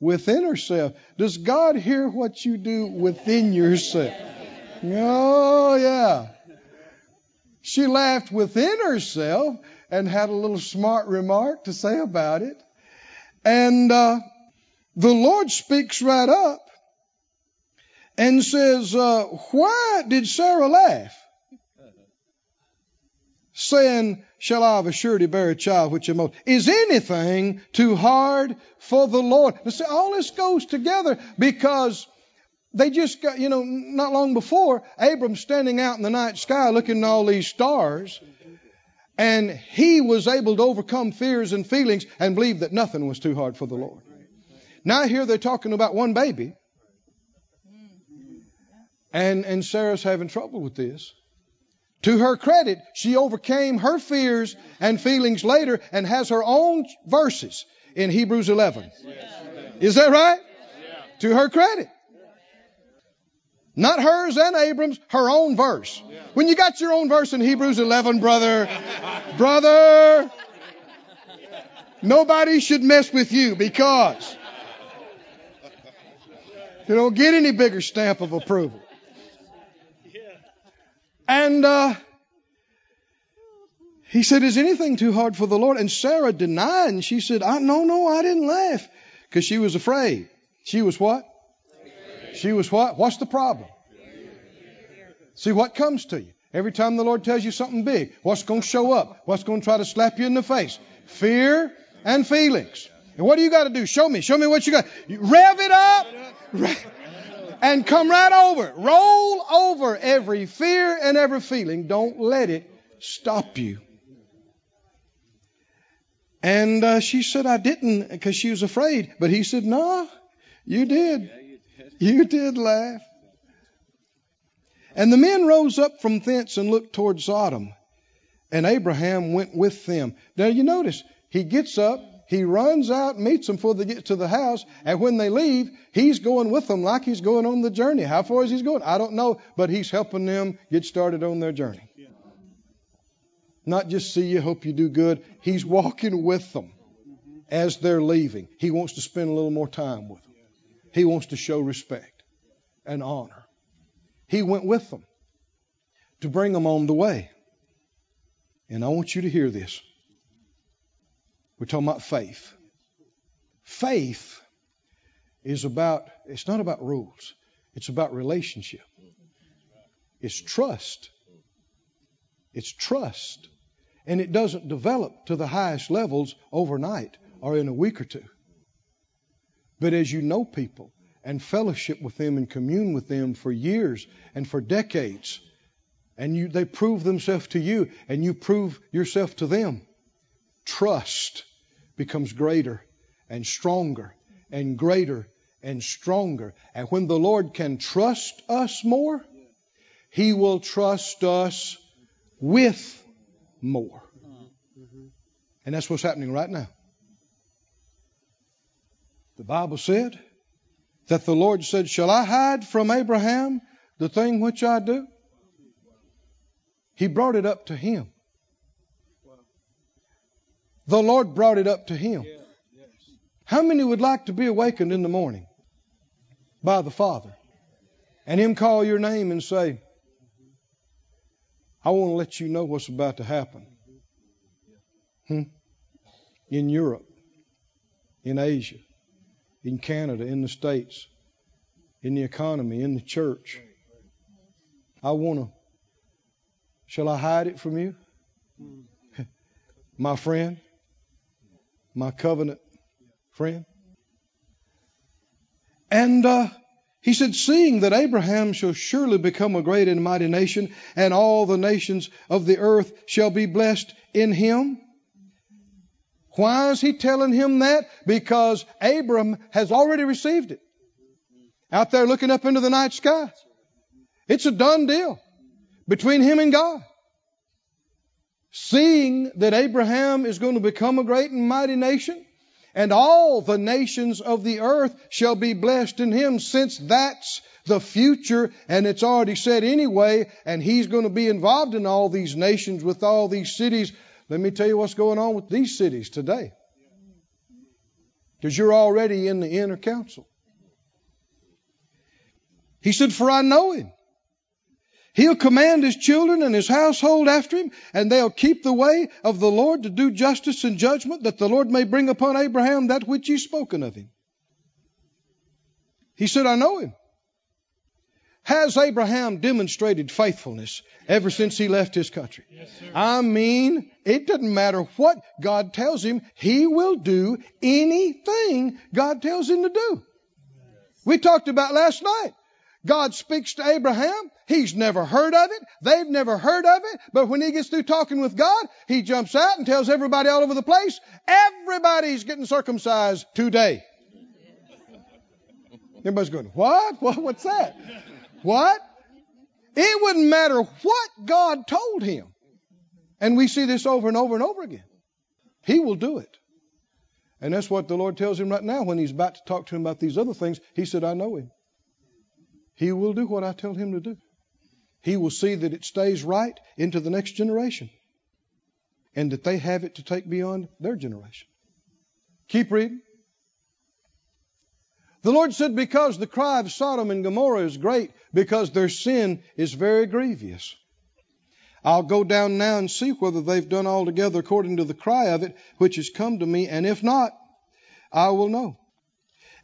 within herself. Does God hear what you do within yourself? Oh, yeah. She laughed within herself and had a little smart remark to say about it. And uh, the Lord speaks right up and says, uh, Why did Sarah laugh? Saying, Shall I of a surety bear a child which old? Is anything too hard for the Lord? Now, see, all this goes together because they just got, you know, not long before, Abram standing out in the night sky looking at all these stars, and he was able to overcome fears and feelings and believe that nothing was too hard for the Lord. Now here they're talking about one baby, and, and Sarah's having trouble with this. To her credit, she overcame her fears and feelings later and has her own verses in Hebrews 11. Is that right? To her credit. Not hers and Abram's, her own verse. When you got your own verse in Hebrews 11, brother, brother, nobody should mess with you because you don't get any bigger stamp of approval. And uh, he said, Is anything too hard for the Lord? And Sarah denied, and she said, I, No, no, I didn't laugh. Because she was afraid. She was what? She was what? What's the problem? See what comes to you. Every time the Lord tells you something big, what's going to show up? What's going to try to slap you in the face? Fear and feelings. And what do you got to do? Show me. Show me what you got. Rev it up. And come right over. Roll over every fear and every feeling. Don't let it stop you. And uh, she said, I didn't because she was afraid. But he said, No, you did. You did laugh. And the men rose up from thence and looked toward Sodom. And Abraham went with them. Now you notice, he gets up, he runs out, meets them before they get to the house, and when they leave, he's going with them like he's going on the journey. How far is he going? I don't know, but he's helping them get started on their journey. Not just see you, hope you do good. He's walking with them as they're leaving. He wants to spend a little more time with them. He wants to show respect and honor. He went with them to bring them on the way. And I want you to hear this. We're talking about faith. Faith is about, it's not about rules, it's about relationship. It's trust. It's trust. And it doesn't develop to the highest levels overnight or in a week or two. But as you know people and fellowship with them and commune with them for years and for decades, and you, they prove themselves to you and you prove yourself to them, trust becomes greater and stronger and greater and stronger. And when the Lord can trust us more, He will trust us with more. And that's what's happening right now. The Bible said that the Lord said, Shall I hide from Abraham the thing which I do? He brought it up to him. The Lord brought it up to him. How many would like to be awakened in the morning by the Father and Him call your name and say, I want to let you know what's about to happen? Hmm? In Europe, in Asia, in Canada, in the States, in the economy, in the church. I want to. Shall I hide it from you? My friend, my covenant friend. And uh, he said, Seeing that Abraham shall surely become a great and mighty nation, and all the nations of the earth shall be blessed in him. Why is he telling him that? Because Abram has already received it. Out there looking up into the night sky. It's a done deal between him and God. Seeing that Abraham is going to become a great and mighty nation, and all the nations of the earth shall be blessed in him, since that's the future, and it's already said anyway, and he's going to be involved in all these nations with all these cities. Let me tell you what's going on with these cities today. Because you're already in the inner council. He said, For I know him. He'll command his children and his household after him, and they'll keep the way of the Lord to do justice and judgment, that the Lord may bring upon Abraham that which he's spoken of him. He said, I know him. Has Abraham demonstrated faithfulness ever since he left his country? Yes, sir. I mean, it doesn't matter what God tells him, he will do anything God tells him to do. We talked about last night. God speaks to Abraham. He's never heard of it. They've never heard of it. But when he gets through talking with God, he jumps out and tells everybody all over the place, everybody's getting circumcised today. Everybody's going, what? what? What's that? What? It wouldn't matter what God told him. And we see this over and over and over again. He will do it. And that's what the Lord tells him right now when he's about to talk to him about these other things. He said, I know him. He will do what I tell him to do. He will see that it stays right into the next generation and that they have it to take beyond their generation. Keep reading. The Lord said, Because the cry of Sodom and Gomorrah is great, because their sin is very grievous. I'll go down now and see whether they've done altogether according to the cry of it which has come to me, and if not, I will know.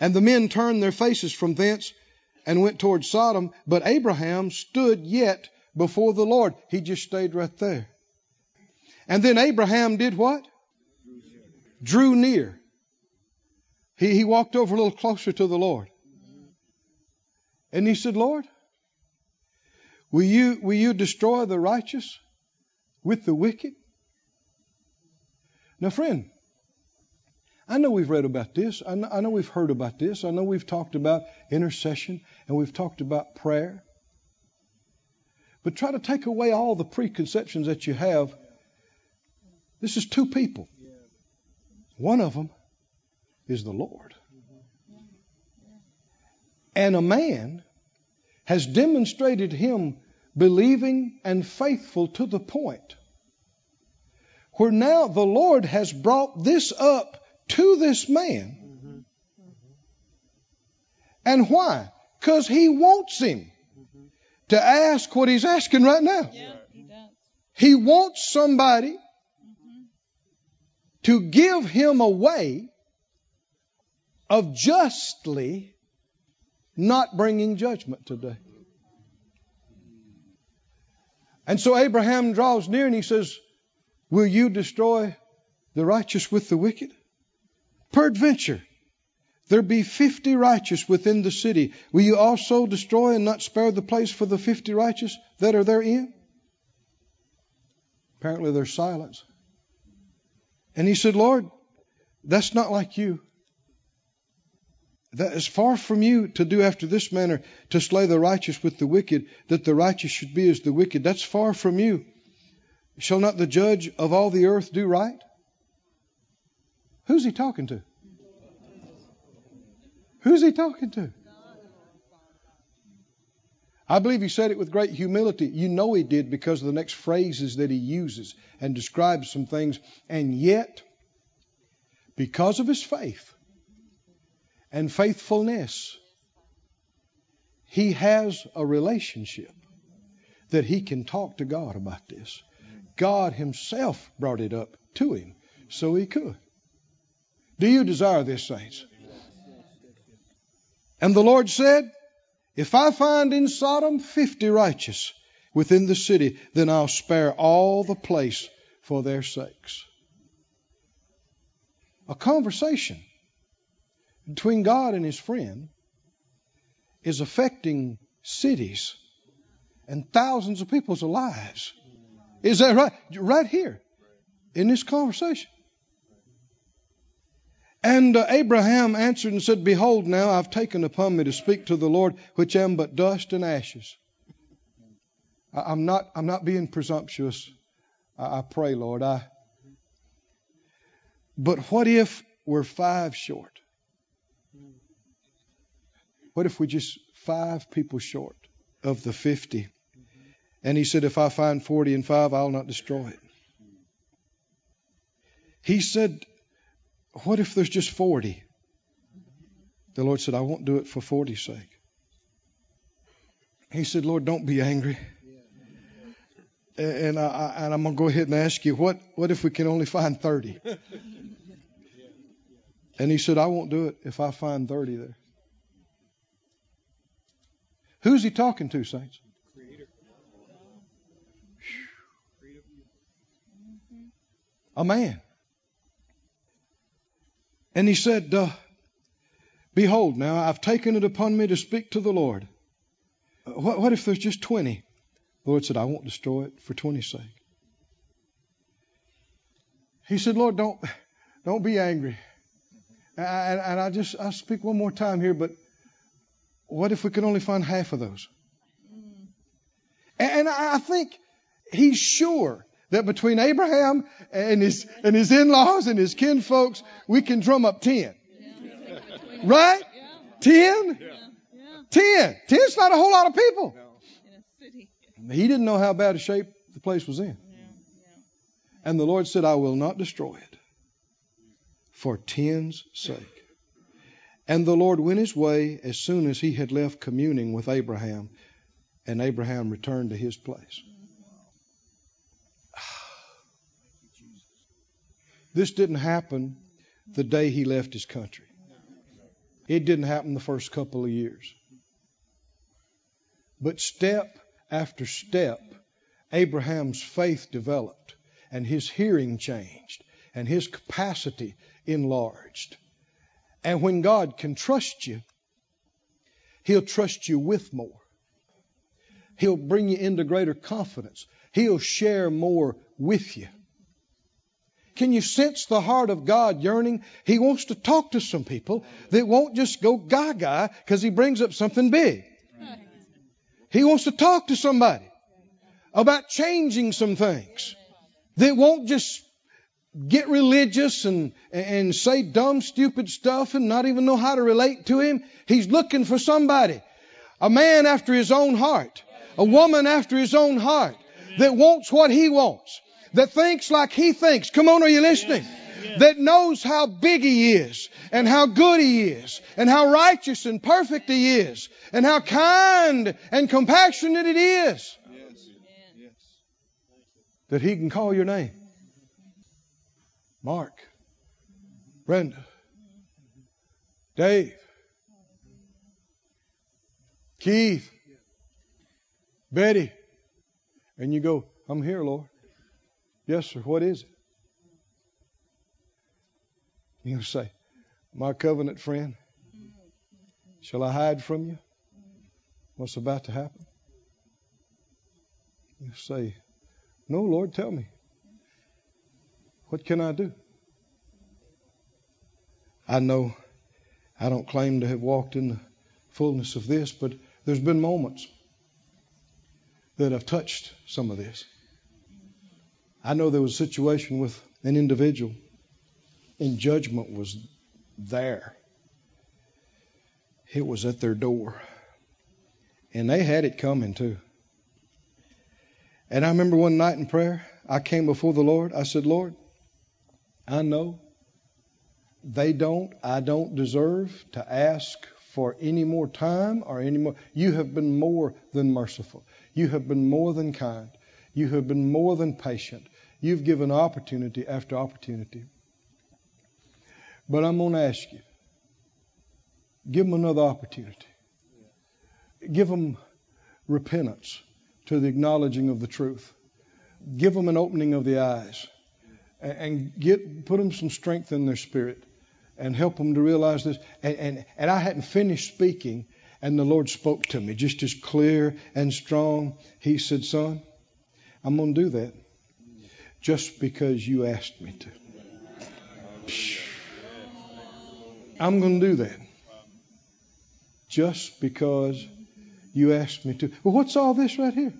And the men turned their faces from thence and went toward Sodom, but Abraham stood yet before the Lord. He just stayed right there. And then Abraham did what? Drew near. He, he walked over a little closer to the Lord. And he said, Lord, will you, will you destroy the righteous with the wicked? Now, friend, I know we've read about this. I know, I know we've heard about this. I know we've talked about intercession and we've talked about prayer. But try to take away all the preconceptions that you have. This is two people. One of them is the Lord. And a man has demonstrated him believing and faithful to the point where now the Lord has brought this up to this man. Mm-hmm. And why? Because he wants him mm-hmm. to ask what he's asking right now. Yeah, he. He wants somebody mm-hmm. to give him a way of justly not bringing judgment today. And so Abraham draws near and he says, Will you destroy the righteous with the wicked? Peradventure, there be fifty righteous within the city. Will you also destroy and not spare the place for the fifty righteous that are therein? Apparently there's silence. And he said, Lord, that's not like you. That is far from you to do after this manner, to slay the righteous with the wicked, that the righteous should be as the wicked. That's far from you. Shall not the judge of all the earth do right? Who's he talking to? Who's he talking to? I believe he said it with great humility. You know he did because of the next phrases that he uses and describes some things. And yet, because of his faith and faithfulness, he has a relationship that he can talk to God about this. God himself brought it up to him so he could. Do you desire this, saints? And the Lord said, If I find in Sodom fifty righteous within the city, then I'll spare all the place for their sakes. A conversation between God and his friend is affecting cities and thousands of people's lives. Is that right? Right here in this conversation. And uh, Abraham answered and said, Behold, now I've taken upon me to speak to the Lord, which am but dust and ashes. I, am not, I'm not being presumptuous. I, I pray, Lord. I, but what if we're five short? What if we're just five people short of the 50? And he said, If I find 40 and five, I'll not destroy it. He said, What if there's just 40? The Lord said, I won't do it for 40's sake. He said, Lord, don't be angry. And, I, and I'm going to go ahead and ask you, what, what if we can only find 30? And he said, I won't do it if I find 30 there. Who's he talking to, saints? Creator. A man. And he said, uh, Behold, now I've taken it upon me to speak to the Lord. What, what if there's just 20? The Lord said, I won't destroy it for 20's sake. He said, Lord, don't, don't be angry. And, and I just, I speak one more time here, but what if we could only find half of those? And I think he's sure that between Abraham and his and his in-laws and his kinfolks, we can drum up ten. Right? Ten? Ten. Ten's not a whole lot of people. He didn't know how bad a shape the place was in. And the Lord said, I will not destroy it for ten's sake. And the Lord went his way as soon as he had left communing with Abraham, and Abraham returned to his place. This didn't happen the day he left his country. It didn't happen the first couple of years. But step after step, Abraham's faith developed, and his hearing changed, and his capacity enlarged. And when God can trust you, He'll trust you with more. He'll bring you into greater confidence. He'll share more with you. Can you sense the heart of God yearning? He wants to talk to some people that won't just go gaga because he brings up something big. He wants to talk to somebody about changing some things that won't just get religious and, and say dumb, stupid stuff and not even know how to relate to him. He's looking for somebody, a man after his own heart, a woman after his own heart that wants what he wants that thinks like he thinks. Come on, are you listening? That knows how big he is and how good he is and how righteous and perfect he is and how kind and compassionate it is. That he can call your name. Mark, Brenda, Dave, Keith, Betty, and you go, I'm here, Lord. Yes, sir. What is it? You say, My covenant friend, shall I hide from you what's about to happen? You say, No, Lord, tell me. What can I do? I know I don't claim to have walked in the fullness of this, but there's been moments that have touched some of this. I know there was a situation with an individual, and judgment was there. It was at their door. And they had it coming too. And I remember one night in prayer, I came before the Lord. I said, Lord, I know they don't, I don't deserve to ask for any more time or any more. You have been more than merciful. You have been more than kind. You have been more than patient. You've given opportunity after opportunity. But I'm going to ask you give them another opportunity. Give them repentance to the acknowledging of the truth. Give them an opening of the eyes and get put them some strength in their spirit and help them to realize this. And, and, and I hadn't finished speaking, and the Lord spoke to me just as clear and strong. He said, Son, I'm going to do that just because you asked me to. I'm going to do that. Just because you asked me to. Well, what's all this right here?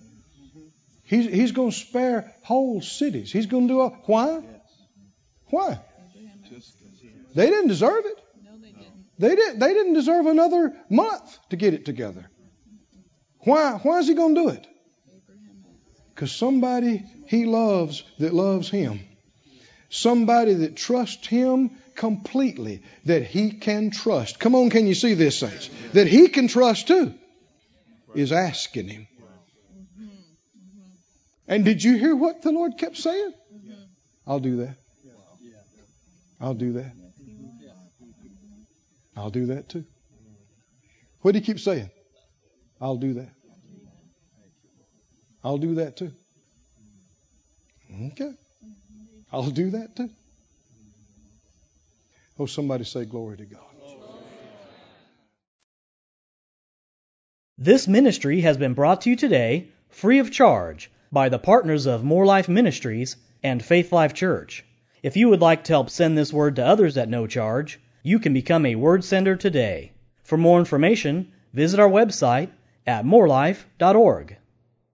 He's, he's going to spare whole cities. He's going to do all. Why? Why? They didn't deserve it. They didn't. They didn't deserve another month to get it together. Why? Why is he going to do it? Because somebody he loves that loves him. Somebody that trusts him completely, that he can trust. Come on, can you see this, saints? That he can trust too, is asking him. And did you hear what the Lord kept saying? I'll do that. I'll do that. I'll do that too. What did he keep saying? I'll do that. I'll do that too. Okay. I'll do that too. Oh, somebody say glory to God. This ministry has been brought to you today free of charge by the partners of Moore Life Ministries and Faith Life Church. If you would like to help send this word to others at no charge, you can become a word sender today. For more information, visit our website at moorelife.org.